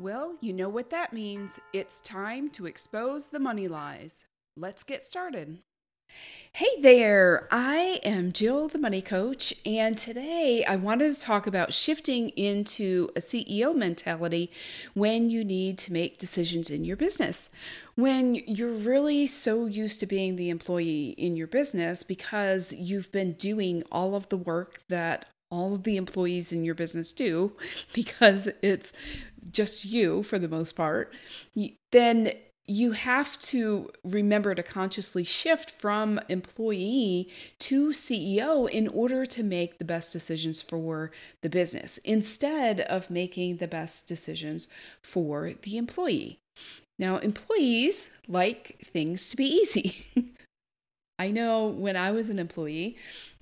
Well, you know what that means. It's time to expose the money lies. Let's get started. Hey there, I am Jill, the money coach, and today I wanted to talk about shifting into a CEO mentality when you need to make decisions in your business. When you're really so used to being the employee in your business because you've been doing all of the work that all of the employees in your business do because it's just you for the most part, then you have to remember to consciously shift from employee to CEO in order to make the best decisions for the business instead of making the best decisions for the employee. Now, employees like things to be easy. I know when I was an employee,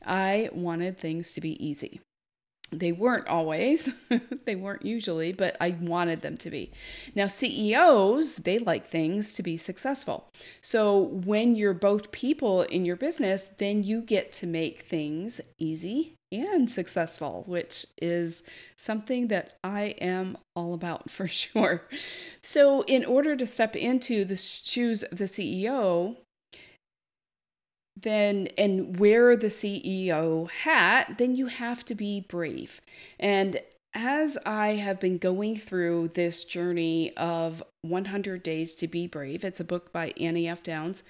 I wanted things to be easy they weren't always. They weren't usually but i wanted them to be. Now ceos they like things to be successful. So when you're both people in your business then you get to make things easy and successful which is something that i am all about for sure. So in order to step into the shoes of the ceo then and wear the CEO hat, then you have to be brave. And as I have been going through this journey of 100 Days to Be Brave, it's a book by Annie F. Downs.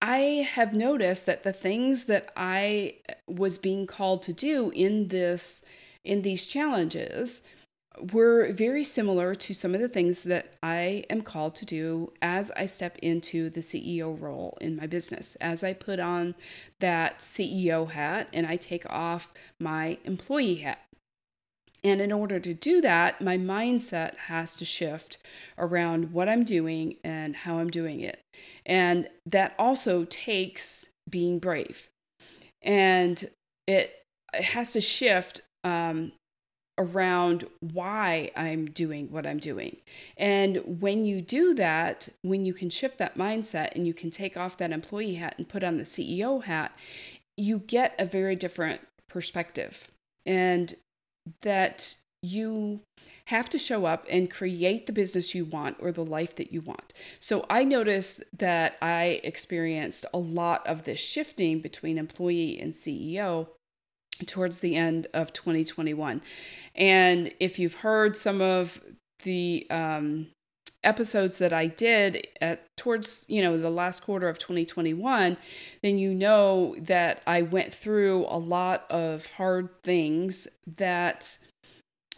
I have noticed that the things that I was being called to do in this in these challenges were very similar to some of the things that I am called to do as I step into the CEO role in my business. As I put on that CEO hat and I take off my employee hat. And in order to do that, my mindset has to shift around what I'm doing and how I'm doing it. And that also takes being brave. And it, has to shift um, around why I'm doing what I'm doing. And when you do that, when you can shift that mindset and you can take off that employee hat and put on the CEO hat, you get a very different perspective. And that you have to show up and create the business you want or the life that you want. So I noticed that I experienced a lot of this shifting between employee and CEO towards the end of 2021. And if you've heard some of the um, episodes that I did at towards you know the last quarter of 2021 then you know that I went through a lot of hard things that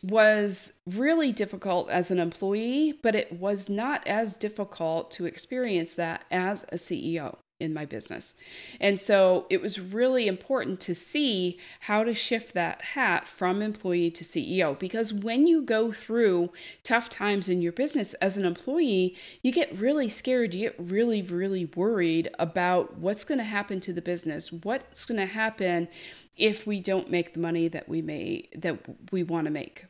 was really difficult as an employee but it was not as difficult to experience that as a CEO in my business. And so it was really important to see how to shift that hat from employee to CEO because when you go through tough times in your business as an employee, you get really scared, you get really really worried about what's going to happen to the business, what's going to happen if we don't make the money that we may that we want to make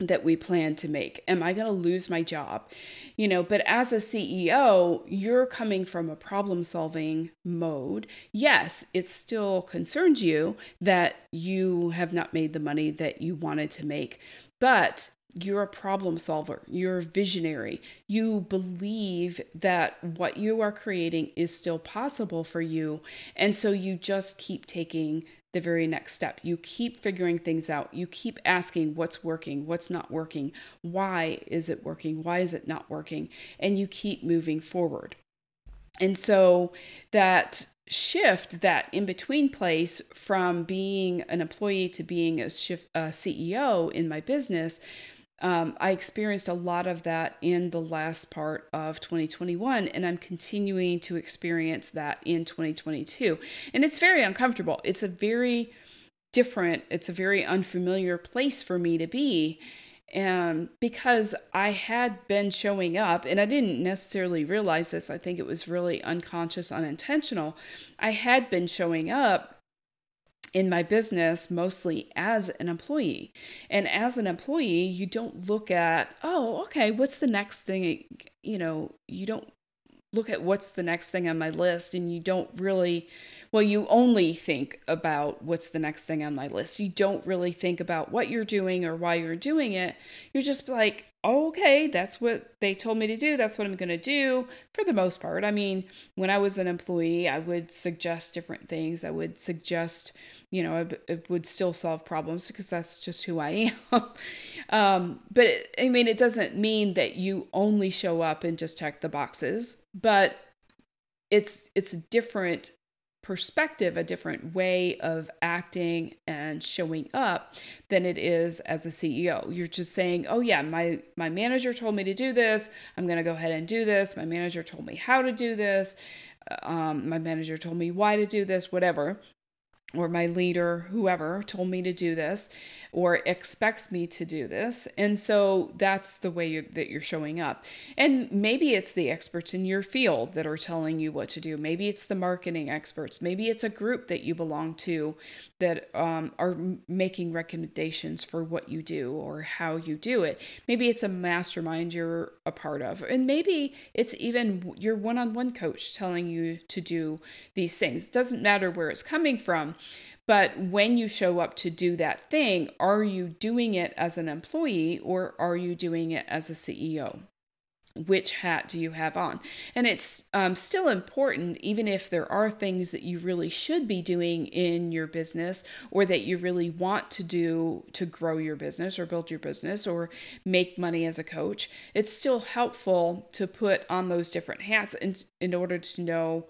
that we plan to make? Am I going to lose my job? You know, but as a CEO, you're coming from a problem solving mode. Yes, it still concerns you that you have not made the money that you wanted to make, but you're a problem solver, you're a visionary. You believe that what you are creating is still possible for you. And so you just keep taking the very next step. You keep figuring things out. You keep asking what's working, what's not working, why is it working, why is it not working, and you keep moving forward. And so that shift, that in between place from being an employee to being a, shift, a CEO in my business um, I experienced a lot of that in the last part of 2021, and I'm continuing to experience that in 2022. And it's very uncomfortable. It's a very different, it's a very unfamiliar place for me to be. And because I had been showing up, and I didn't necessarily realize this, I think it was really unconscious, unintentional. I had been showing up in my business mostly as an employee. And as an employee, you don't look at, oh, okay, what's the next thing? You know, you don't look at what's the next thing on my list and you don't really well, you only think about what's the next thing on my list. You don't really think about what you're doing or why you're doing it. You're just like, okay, that's what they told me to do. That's what I'm going to do for the most part. I mean, when I was an employee, I would suggest different things. I would suggest, you know, it would still solve problems because that's just who I am. um, but it, I mean, it doesn't mean that you only show up and just check the boxes, but it's it's different perspective, a different way of acting and showing up than it is as a CEO. You're just saying, "Oh yeah, my my manager told me to do this. I'm going to go ahead and do this. My manager told me how to do this. Um, my manager told me why to do this, whatever." Or my leader, whoever, told me to do this or expects me to do this. And so that's the way you're, that you're showing up. And maybe it's the experts in your field that are telling you what to do. Maybe it's the marketing experts. Maybe it's a group that you belong to that um, are making recommendations for what you do or how you do it. Maybe it's a mastermind you're a part of. And maybe it's even your one on one coach telling you to do these things. It doesn't matter where it's coming from but when you show up to do that thing, are you doing it as an employee or are you doing it as a CEO? Which hat do you have on? And it's um, still important, even if there are things that you really should be doing in your business or that you really want to do to grow your business or build your business or make money as a coach. It's still helpful to put on those different hats in, in order to know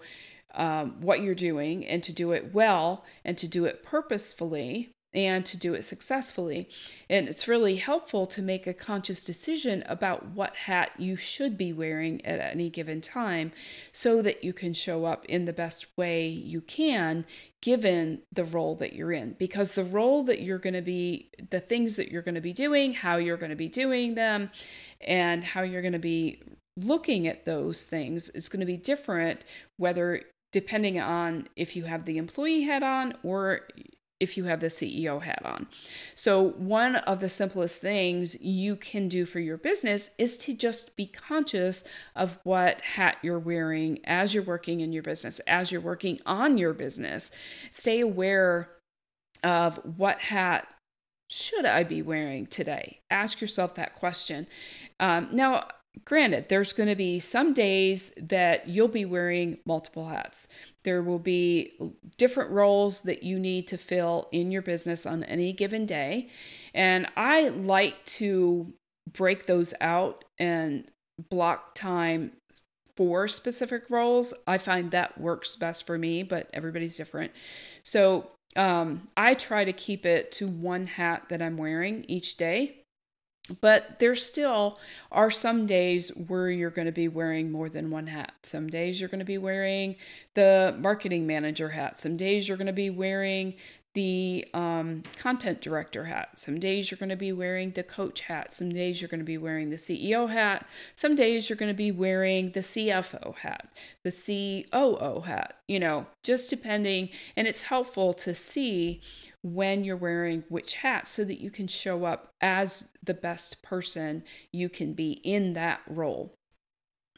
um, what you're doing and to do it well and to do it purposefully and to do it successfully. And it's really helpful to make a conscious decision about what hat you should be wearing at any given time so that you can show up in the best way you can given the role that you're in. Because the role that you're going to be, the things that you're going to be doing, how you're going to be doing them, and how you're going to be looking at those things is going to be different whether depending on if you have the employee hat on or if you have the CEO hat on. So, one of the simplest things you can do for your business is to just be conscious of what hat you're wearing as you're working in your business, as you're working on your business. Stay aware of what hat should I be wearing today? Ask yourself that question. Um, now, granted, there's going to be some days that you'll be wearing multiple hats. There will be different roles that you need to fill in your business on any given day. And I like to break those out and block time for specific roles. I find that works best for me, but everybody's different. So um, I try to keep it to one hat that I'm wearing each day but there still are some days where you're going to be wearing more than one hat. Some days you're going to be wearing the marketing manager hat. Some days you're going to be wearing the um, content director hat. Some days you're going to be wearing the coach hat. Some days you're going to be wearing the CEO hat. Some days you're going to be wearing the CFO hat, the COO hat, you know, just depending. And it's helpful to see when you're wearing which hat so that you can show up as the best person you can be in that role.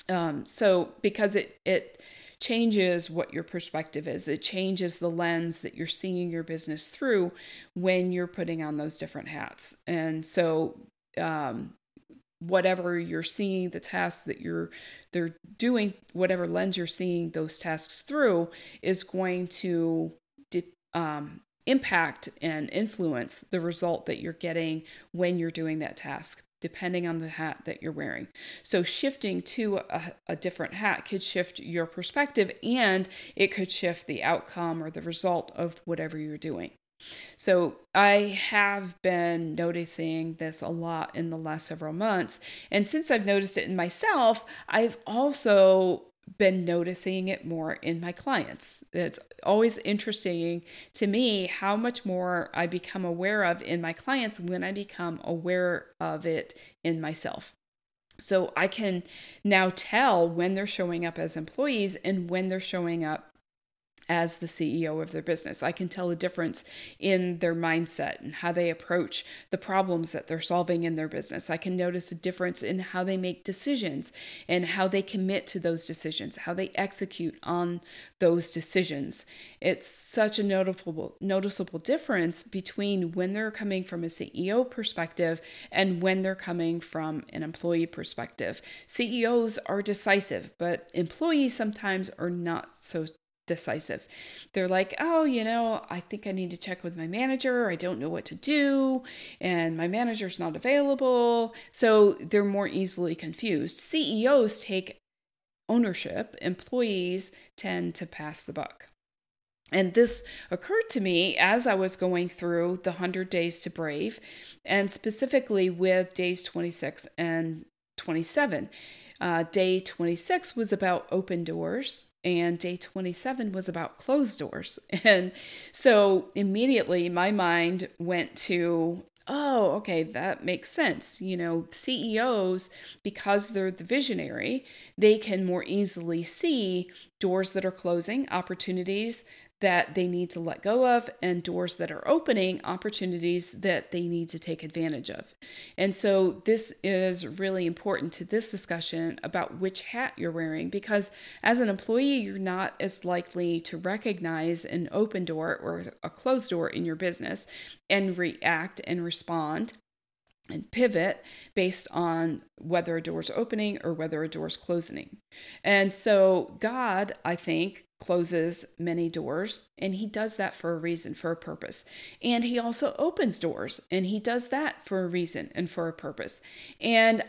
Um, so because it it changes what your perspective is. It changes the lens that you're seeing your business through when you're putting on those different hats. And so um, whatever you're seeing the tasks that you're they're doing whatever lens you're seeing those tasks through is going to um, impact and influence the result that you're getting when you're doing that task depending on the hat that you're wearing. So, shifting to a, a, different hat could shift your perspective and it could shift the outcome or the result of whatever you're doing. So, I have been noticing this a lot in the last several months. And since I've noticed it in myself, I've also been noticing it more in my clients. It's always interesting to me how much more I become aware of in my clients when I become aware of it in myself. So I can now tell when they're showing up as employees and when they're showing up as the CEO of their business. I can tell a difference in their mindset and how they approach the problems that they're solving in their business. I can notice a difference in how they make decisions and how they commit to those decisions, how they execute on those decisions. It's such a noticeable noticeable difference between when they're coming from a CEO perspective and when they're coming from an employee perspective. CEOs are decisive, but employees sometimes are not so decisive. They're like, oh, you know, I think I need to check with my manager. I don't know what to do, and my manager's not available. So they're more easily confused. CEOs take ownership, employees tend to pass the buck. And this occurred to me as I was going through the 100 Days to Brave, and specifically with days 26 and 27. Uh, day 26 was about open doors, and day 27 was about closed doors. And so immediately my mind went to, oh, okay, that makes sense. You know, CEOs, because they're the visionary, they can more easily see doors that are closing, opportunities that they need to let go of and doors that are opening, opportunities that they need to take advantage of. And so, this is really important to this discussion about which hat you're wearing because as an employee, you're not as likely to recognize an open door or a closed door in your business and react and respond and pivot based on whether a door is opening or whether a door is closing. And so, God, I think, closes many doors, and He does that for a reason, for a purpose. And He also opens doors, and He does that for a reason and for a purpose. And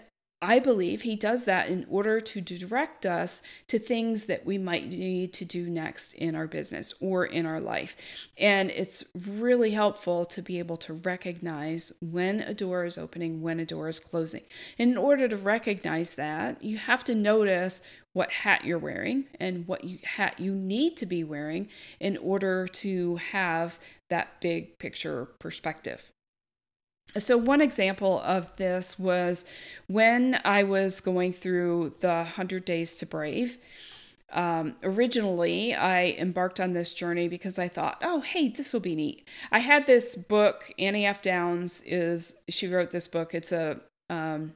I believe he does that in order to direct us to things that we might need to do next in our business or in our life. And it's really helpful to be able to recognize when a door is opening, when a door is closing. In order to recognize that, you have to notice what hat you're wearing and what you, hat you need to be wearing in order to have that big picture perspective. So, one example of this was when I was going through the 100 Days to Brave. Um, originally, I embarked on this journey because I thought, oh, hey, this will be neat. I had this book, Annie F. Downs is, she wrote this book. It's a um,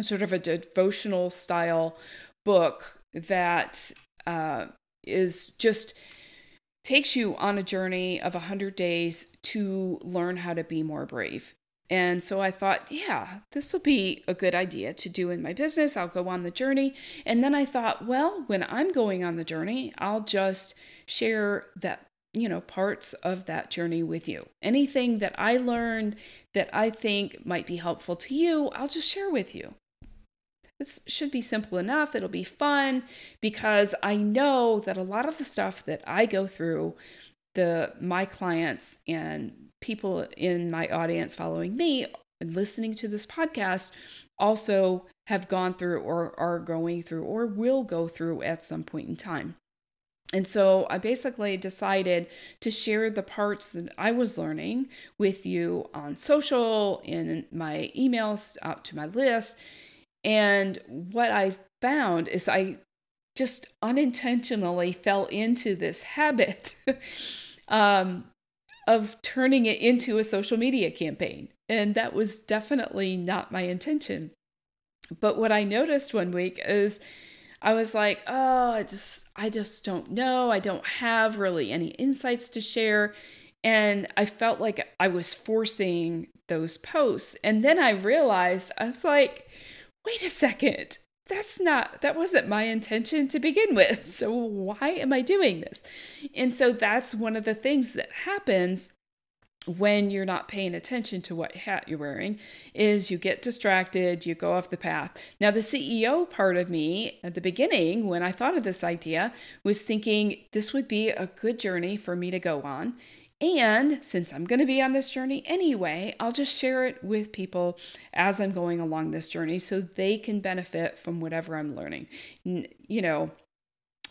sort of a devotional style book that uh, is just takes you on a journey of 100 days to learn how to be more brave. And so I thought, yeah, this will be a good idea to do in my business. I'll go on the journey. And then I thought, well, when I'm going on the journey, I'll just share that, you know, parts of that journey with you. Anything that I learned that I think might be helpful to you, I'll just share with you. This should be simple enough. It'll be fun because I know that a lot of the stuff that I go through, the my clients and people in my audience following me and listening to this podcast also have gone through or are going through or will go through at some point in time. And so I basically decided to share the parts that I was learning with you on social, in my emails out to my list, and what I found is I just unintentionally fell into this habit um, of turning it into a social media campaign. And that was definitely not my intention. But what I noticed one week is I was like, oh, I just I just don't know. I don't have really any insights to share. And I felt like I was forcing those posts. And then I realized I was like, wait a second, that's not, that wasn't my intention to begin with. So why am I doing this? And so that's one of the things that happens when you're not paying attention to what hat you're wearing is you get distracted you go off the path now the ceo part of me at the beginning when i thought of this idea was thinking this would be a good journey for me to go on and since I'm going to be on this journey anyway, I'll just share it with people as I'm going along this journey so they can benefit from whatever I'm learning. You know,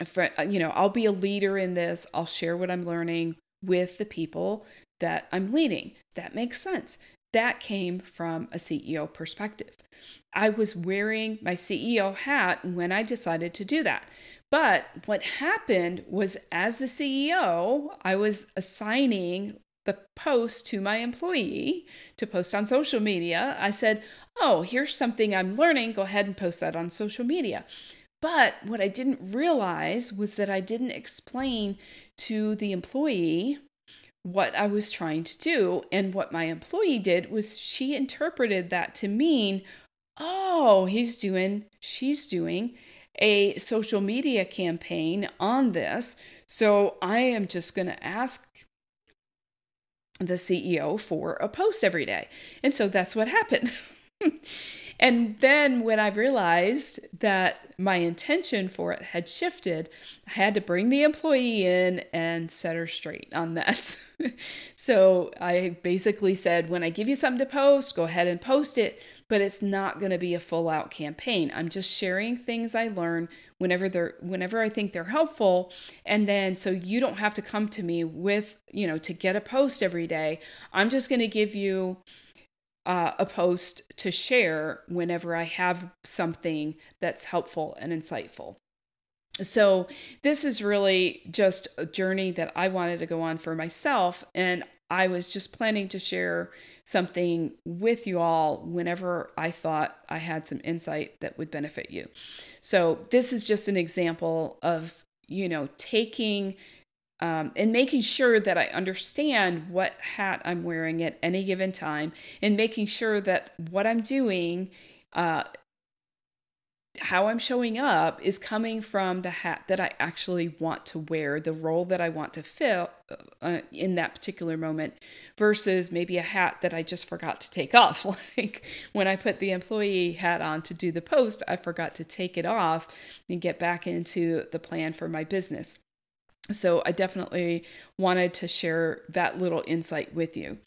for, uh, you know, I'll be a leader in this. I'll share what I'm learning with the people that I'm leading. That makes sense. That came from a CEO perspective. I was wearing my CEO hat when I decided to do that. But what happened was, as the CEO, I was assigning the post to my employee to post on social media. I said, Oh, here's something I'm learning. Go ahead and post that on social media. But what I didn't realize was that I didn't explain to the employee what I was trying to do. And what my employee did was she interpreted that to mean, oh, he's doing, she's doing a social media campaign on this. So I am just going to ask the CEO for a post every day. And so that's what happened. and then when I realized that my intention for it had shifted, I had to bring the employee in and set her straight on that. so I basically said, when I give you something to post, go ahead and post it, but it's not going to be a full out campaign. I'm just sharing things I learn whenever they're whenever I think they're helpful and then so you don't have to come to me with, you know, to get a post every day. I'm just going to give you uh, a post to share whenever I have something that's helpful and insightful. So, this is really just a journey that I wanted to go on for myself. And I was just planning to share something with you all whenever I thought I had some insight that would benefit you. So, this is just an example of, you know, taking um, and making sure that I understand what hat I'm wearing at any given time, and making sure that what I'm doing, uh, how I'm showing up, is coming from the hat that I actually want to wear, the role that I want to fill uh, in that particular moment, versus maybe a hat that I just forgot to take off. like when I put the employee hat on to do the post, I forgot to take it off and get back into the plan for my business. So I definitely wanted to share that little insight with you.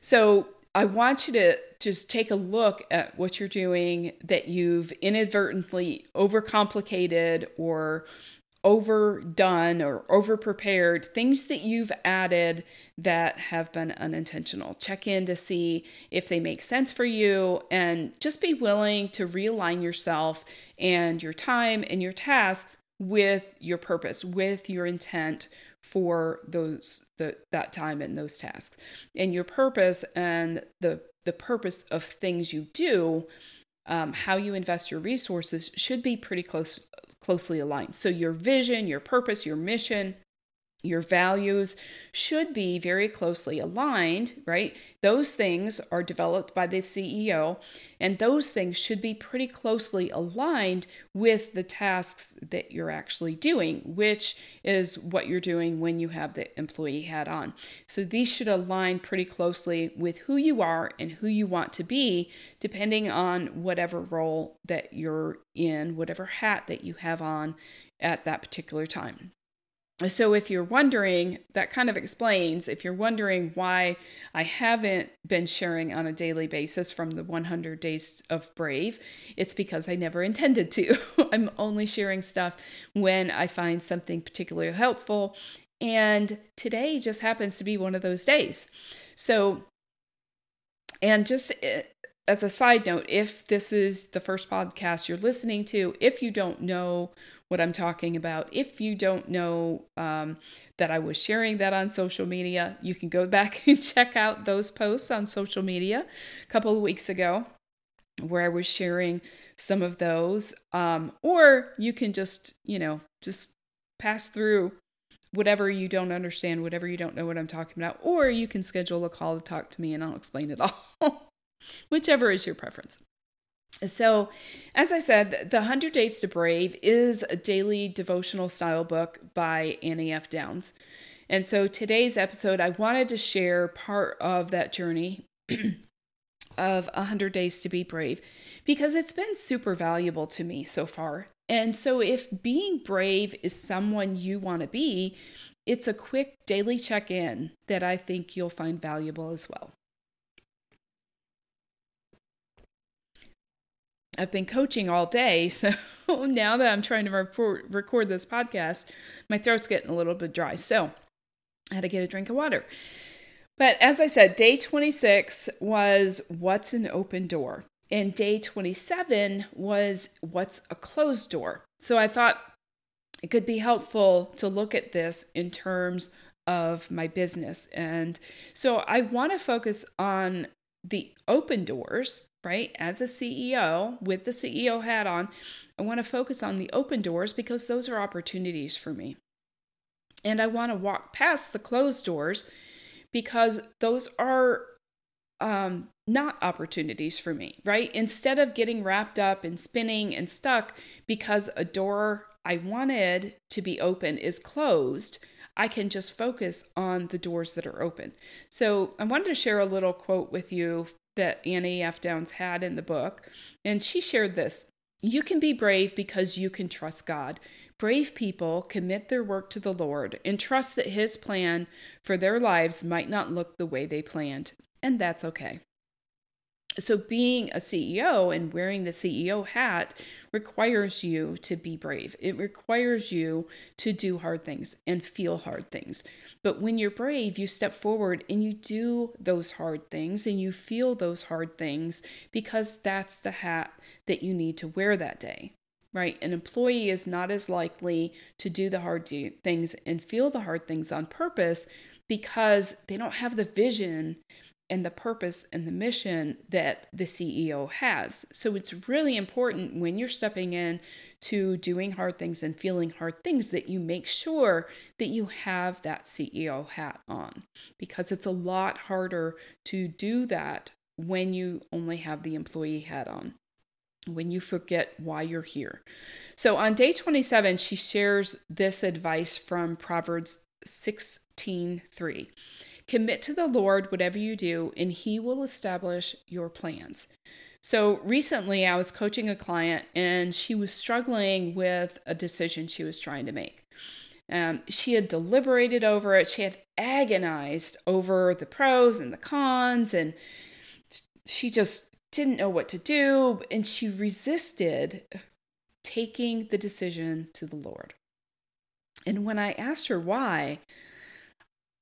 So I want you to just take a look at what you're doing that you've inadvertently overcomplicated or overdone or overprepared, things that you've added that have been unintentional. Check in to see if they make sense for you and just be willing to realign yourself and your time and your tasks with your purpose, with your intent for those the, that time and those tasks. And your purpose and the the purpose of things you do, um, how you invest your resources should be pretty close closely aligned. So your vision, your purpose, your mission, your values should be very closely aligned, right? Those things are developed by the CEO, and those things should be pretty closely aligned with the tasks that you're actually doing, which is what you're doing when you have the employee hat on. So these should align pretty closely with who you are and who you want to be, depending on whatever role that you're in, whatever hat that you have on at that particular time so if you're wondering, that kind of explains if you're wondering why I haven't been sharing on a daily basis from the 100 days of brave, it's because I never intended to. I'm only sharing stuff when I find something particularly helpful. And today just happens to be one of those days. So, and just eh, as a side note, if this is the first podcast you're listening to, if you don't know what I'm talking about. If you don't know um, that I was sharing that on social media, you can go back and check out those posts on social media a couple of weeks ago where I was sharing some of those. Um, or you can just, you know, just pass through whatever you don't understand, whatever you don't know what I'm talking about, or you can schedule a call to talk to me and I'll explain it all. Whichever is your preference. So, as I said, The 100 Days to Brave is a daily devotional style book by Annie F. Downs. And so, today's episode, I wanted to share part of that journey of 100 Days to Be Brave because it's been super valuable to me so far. And so, if being brave is someone you want to be, it's a quick daily check in that I think you'll find valuable as well. I've been coaching all day, so now that I'm trying to record, record this podcast, my throat's getting a little bit dry. So I had to get a drink of water. But as I said, day 26 was what's an open door, and day 27 was what's a closed door. So I thought it could be helpful to look at this in terms of my business. And so I want to focus on the open doors, right? As a CEO with the CEO hat on, I want to focus on the open doors because those are opportunities for me. And I want to walk past the closed doors because those are um, not opportunities for me, right? Instead of getting wrapped up and spinning and stuck because a door I wanted to be open is closed, I can just focus on the doors that are open. So I wanted to share a little quote with you that Annie F. Downs had in the book. And she shared this You can be brave because you can trust God. Brave people commit their work to the Lord and trust that His plan for their lives might not look the way they planned. And that's okay. So, being a CEO and wearing the CEO hat requires you to be brave. It requires you to do hard things and feel hard things. But when you're brave, you step forward and you do those hard things and you feel those hard things because that's the hat that you need to wear that day. Right? An employee is not as likely to do the hard things and feel the hard things on purpose because they don't have the vision and the purpose and the mission that the CEO has. So it's really important when you're stepping in to doing hard things and feeling hard things that you make sure that you have that CEO hat on because it's a lot harder to do that when you only have the employee hat on. When you forget why you're here. So on day 27, she shares this advice from Proverbs 16 3. Commit to the Lord whatever you do, and He will establish your plans. So recently, I was coaching a client, and she was struggling with a decision she was trying to make. Um, she had deliberated over it, she had agonized over the pros and the cons, and she just didn't know what to do, and she resisted taking the decision to the Lord. And when I asked her why,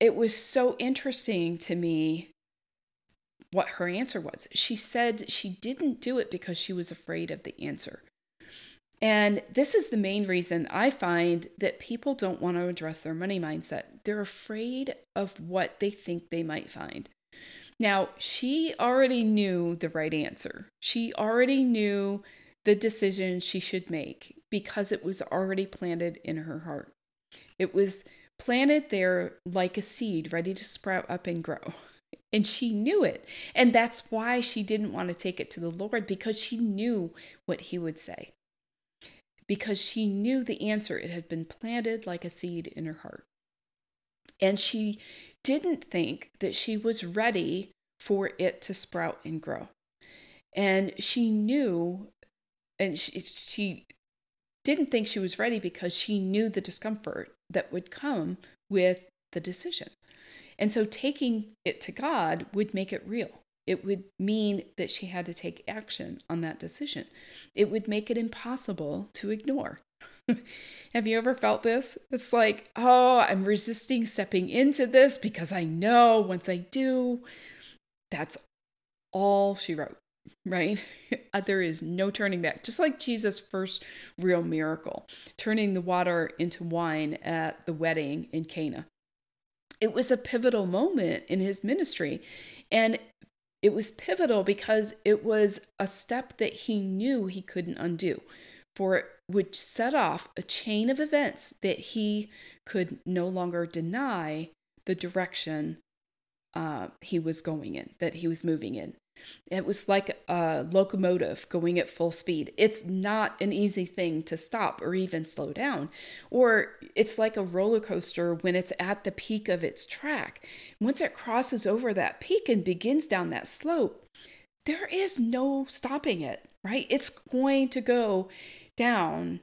it was so interesting to me what her answer was. She said she didn't do it because she was afraid of the answer. And this is the main reason I find that people don't want to address their money mindset. They're afraid of what they think they might find. Now, she already knew the right answer. She already knew the decision she should make because it was already planted in her heart. It was planted there like a seed ready to sprout up and grow. And she knew it. And that's why she didn't want to take it to the Lord because she knew what he would say. Because she knew the answer. It had been planted like a seed in her heart. And she didn't think that she was ready for it to sprout and grow. And she knew, and she, she didn't think she was ready because she knew the discomfort that would come with the decision. And so taking it to God would make it real. It would mean that she had to take action on that decision. It would make it impossible to ignore. Have you ever felt this? It's like, oh, I'm resisting stepping into this because I know once I do, that's all she wrote right? Uh, there is no turning back. Just like Jesus' first real miracle, turning the water into wine at the wedding in Cana. It was a pivotal moment in his ministry. And it was pivotal because it was a step that he knew he couldn't undo, for it would set off a chain of events that he could no longer deny the direction uh, he was going in, that he was moving in. It was like a locomotive going at full speed. It's not an easy thing to stop or even slow down. Or it's like a roller coaster when it's at the peak of its track. Once it crosses over that peak and begins down that slope, there is no stopping it, right? It's going to go down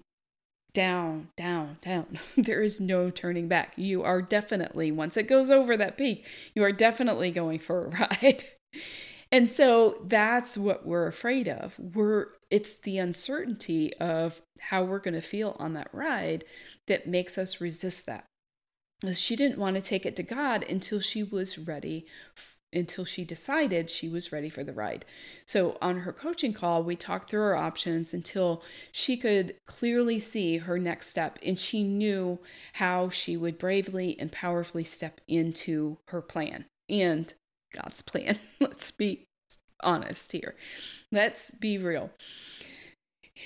down, down, down. there is no turning back. You are definitely, once it goes over that peak, you are definitely going for a ride. And so that's what we're afraid of. We're it's the uncertainty of how we're going to feel on that ride that makes us resist that. She didn't want to take it to God until she was ready until she decided she was ready for the ride. So, on her coaching call, we talked through her options until she could clearly see her next step and she knew how she would bravely and powerfully step into her plan and God's plan. Let's be honest here. Let's be real.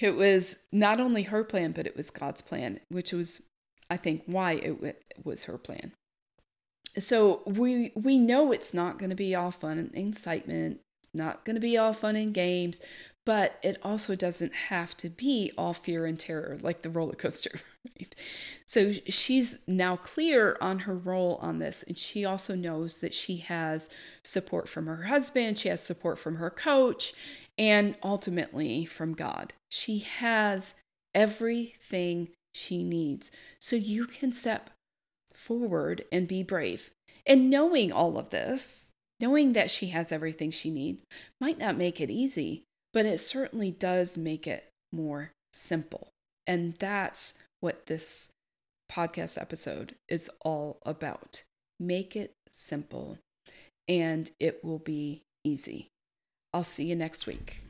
It was not only her plan, but it was God's plan, which was, I think, why it was her plan so we we know it's not going to be all fun and excitement not going to be all fun and games but it also doesn't have to be all fear and terror like the roller coaster right? So she's now clear on her role on this and she also knows that she has support from her husband she has support from her coach and ultimately from god. She has everything she needs. So you can step forward and be brave. And knowing all of this, knowing that she has everything she needs, might not make it easy, but it certainly does make it more simple. And that's what this podcast episode is all about. Make it simple, and it will be easy. I'll see you next week.